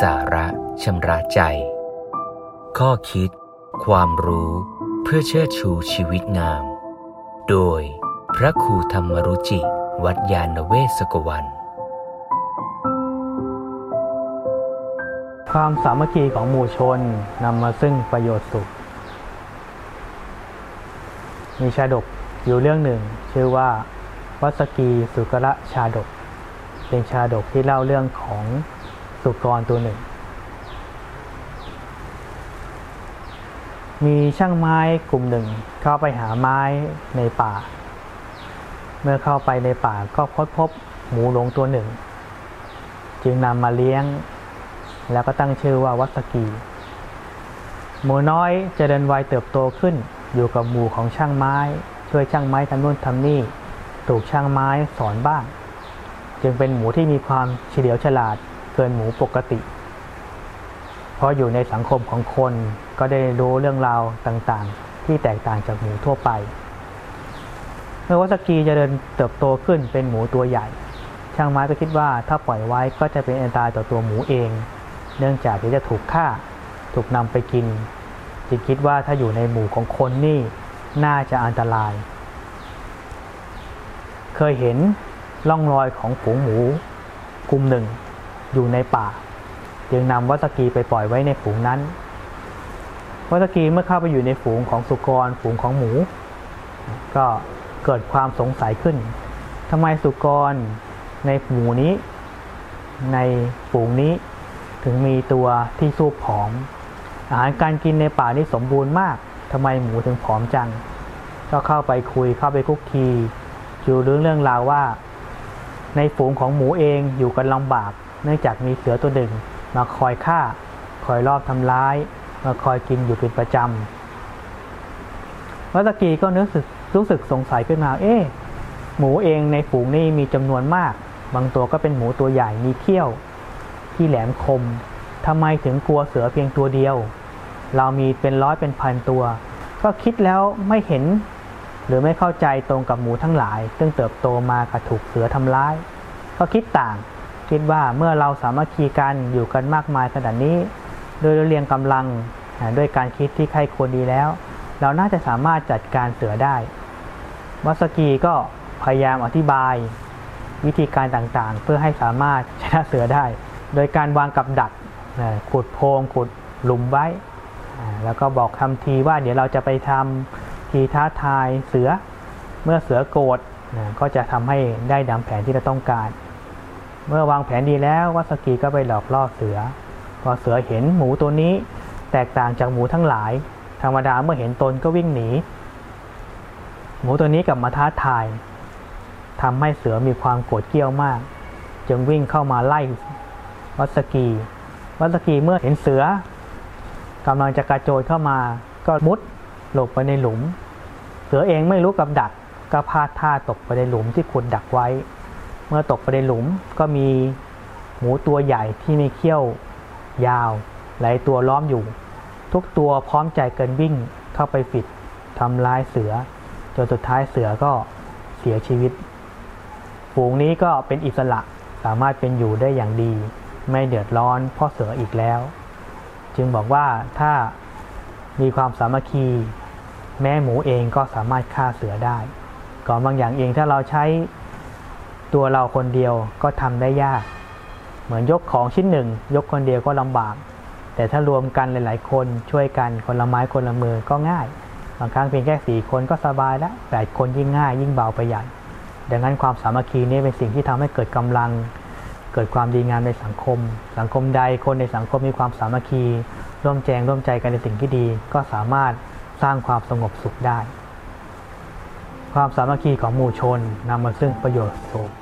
สาระชำระใจ ข้อคิด ความรู้เพื่อเชิดชูชีวิตงาม โดยพระครูธรรมรุจิ วัดยาณเวศกวัน ความสามัคคีของหมู่ชนนำมาซึ่งประโยชน์สุข มีชาดกอยู่เรื่องหนึ่ง ชื่อว่าวัสกีสุกระชาดก เป็นชาดกที่เล่าเรื่องของ สุกรตัวหนึ่ง มีช่างไม้กลุ่มหนึ่ง เข้าไปหาไม้ในป่า เมื่อเข้าไปในป่าก็พบพบหมูหลงตัวหนึ่ง จึงนำมาเลี้ยง แล้วก็ตั้งชื่อว่าวัสกี หมูน้อยจะเดินวัยเติบโตขึ้นอยู่กับหมู่ของช่างไม้ ช่วยช่างไม้ทำนู่นทำนี่ถูกช่างไม้สอนบ้าง จึงเป็นหมูที่มีความเฉลียวฉลาด เกินหมูปกติ เพราะอยู่ในสังคมของคนก็ได้รู้เรื่องราวต่างๆ ที่แตกต่างจากหมูทั่วไป เมื่อวัสกีจะเดินเติบโตขึ้นเป็นหมูตัวใหญ่ ช่างไม้ก็คิดว่าถ้าปล่อยไว้ก็จะเป็นอันตรายต่อตัวหมูเอง เนื่องจากจะถูกฆ่า ถูกนำไปกิน จึงคิดว่าถ้าอยู่ในหมู่ของคนนี่น่าจะอันตราย เคยเห็นร่องรอยของฝูงหมูกลุ่มหนึ่ง อยู่ในป่า จึงนำวัสกีไปปล่อยไว้ในฝูงนั้น วัสกีเมื่อเข้าไปอยู่ในฝูงของสุกรฝูงของหมู ก็เกิดความสงสัยขึ้นทำไมสุกรในหมู่นี้ ในฝูงนี้ ถึงมีตัวที่สู้ผอม อาหารการกินในป่านี่สมบูรณ์มากทำไมหมูถึงผอมจัง ก็เข้าไปคุยเข้าไปคุกคีอยู่เรื่องเรื่องราวว่า ในฝูงของหมูเองอยู่กันลำบาก เนื่องจากมีเสือตัวหนึ่งมาคอยฆ่า คอยรอบทำร้าย มาคอยกินอยู่เป็นประจำวัตกีก็นึกสึกรู้สึกสงสัยขึ้นมา เอ๊ะหมูเองในฝูงนี่มีจำนวนมาก บางตัวก็เป็นหมูตัวใหญ่มีเขี้ยว ที่แหลมคมทำไมถึงกลัวเสือเพียงตัวเดียว เรามีเป็นร้อยเป็นพันตัว ก็คิดแล้วไม่เห็น หรือไม่เข้าใจตรงกับหมูทั้งหลาย ซึ่งเติบโตมากับถูกเสือทำร้าย ก็คิดต่าง คิดว่าเมื่อเราสามัคคีกันอยู่กันมากมายขนาดนี้ โดยเรียงกำลังด้วยการคิดที่ใครควรดีแล้ว เราน่าจะสามารถจัดการเสือได้วัสกีก็พยายามอธิบายวิธีการต่างๆ เพื่อให้สามารถชนะเสือได้ โดยการวางกับดักขุดโพรงขุดหลุมไว้ แล้วก็บอกทำทีว่าเดี๋ยวเราจะไปทำทีท้าทายเสือ เมื่อเสือโกรธก็จะทำให้ได้ดังแผนที่เราต้องการ เมื่อวางแผนดีแล้ววัสกีก็ไปหลอกล่อเสือ พอเสือเห็นหมูตัวนี้แตกต่างจากหมูทั้งหลาย ธรรมดาเมื่อเห็นตนก็วิ่งหนี หมูตัวนี้กลับมาท้าทายทำให้เสือมีความโกรธเกรี้ยวมาก จึงวิ่งเข้ามาไล่วัสกี วัสกีเมื่อเห็นเสือกำลังจะกระโจนเข้ามาก็มุดหลบไปในหลุม เสือเองไม่รู้กับดักก็พลาดท่าตกไปในหลุมที่ขุดดักไว้ มื่อตกไปในหลุมก็มีหมูตัวใหญ่ที่มีเขี้ยวยาว หลายตัวล้อมอยู่ ทุกตัวพร้อมใจเกินวิ่งเข้าไปปิดทำร้ายเสือจนสุดท้ายเสือก็เสียชีวิต ฝูงนี้ก็เป็นอิสระสามารถเป็นอยู่ได้อย่างดี ไม่เดือดร้อนเพราะเสืออีกแล้ว จึงบอกว่าถ้ามีความสามัคคี แม่หมูเองก็สามารถฆ่าเสือได้ก่อนบางอย่างเองถ้าเราใช้ ตัวเราคนเดียวก็ทำได้ยาก เหมือนยกของชิ้นหนึ่ง ยกคนเดียวก็ลำบาก แต่ถ้ารวมกันหลาย ๆ คนช่วยกันคนละไม้คนละมือก็ง่าย บางครั้งเพียงแค่สี่คนก็สบายแล้วแปดคนยิ่งง่าย ยิ่งเบาประหยัดดังนั้นความสามัคคีนี้เป็นสิ่งที่ทำให้เกิดกำลัง เกิดความดีงามในสังคม สังคมใดคนในสังคมมีความสามัคคี ร่วมแจงร่วมใจกันในสิ่งที่ดี ก็สามารถสร้างความสงบสุขได้ ความสามัคคีของหมู่ชนนำมาซึ่งประโยชน์สุข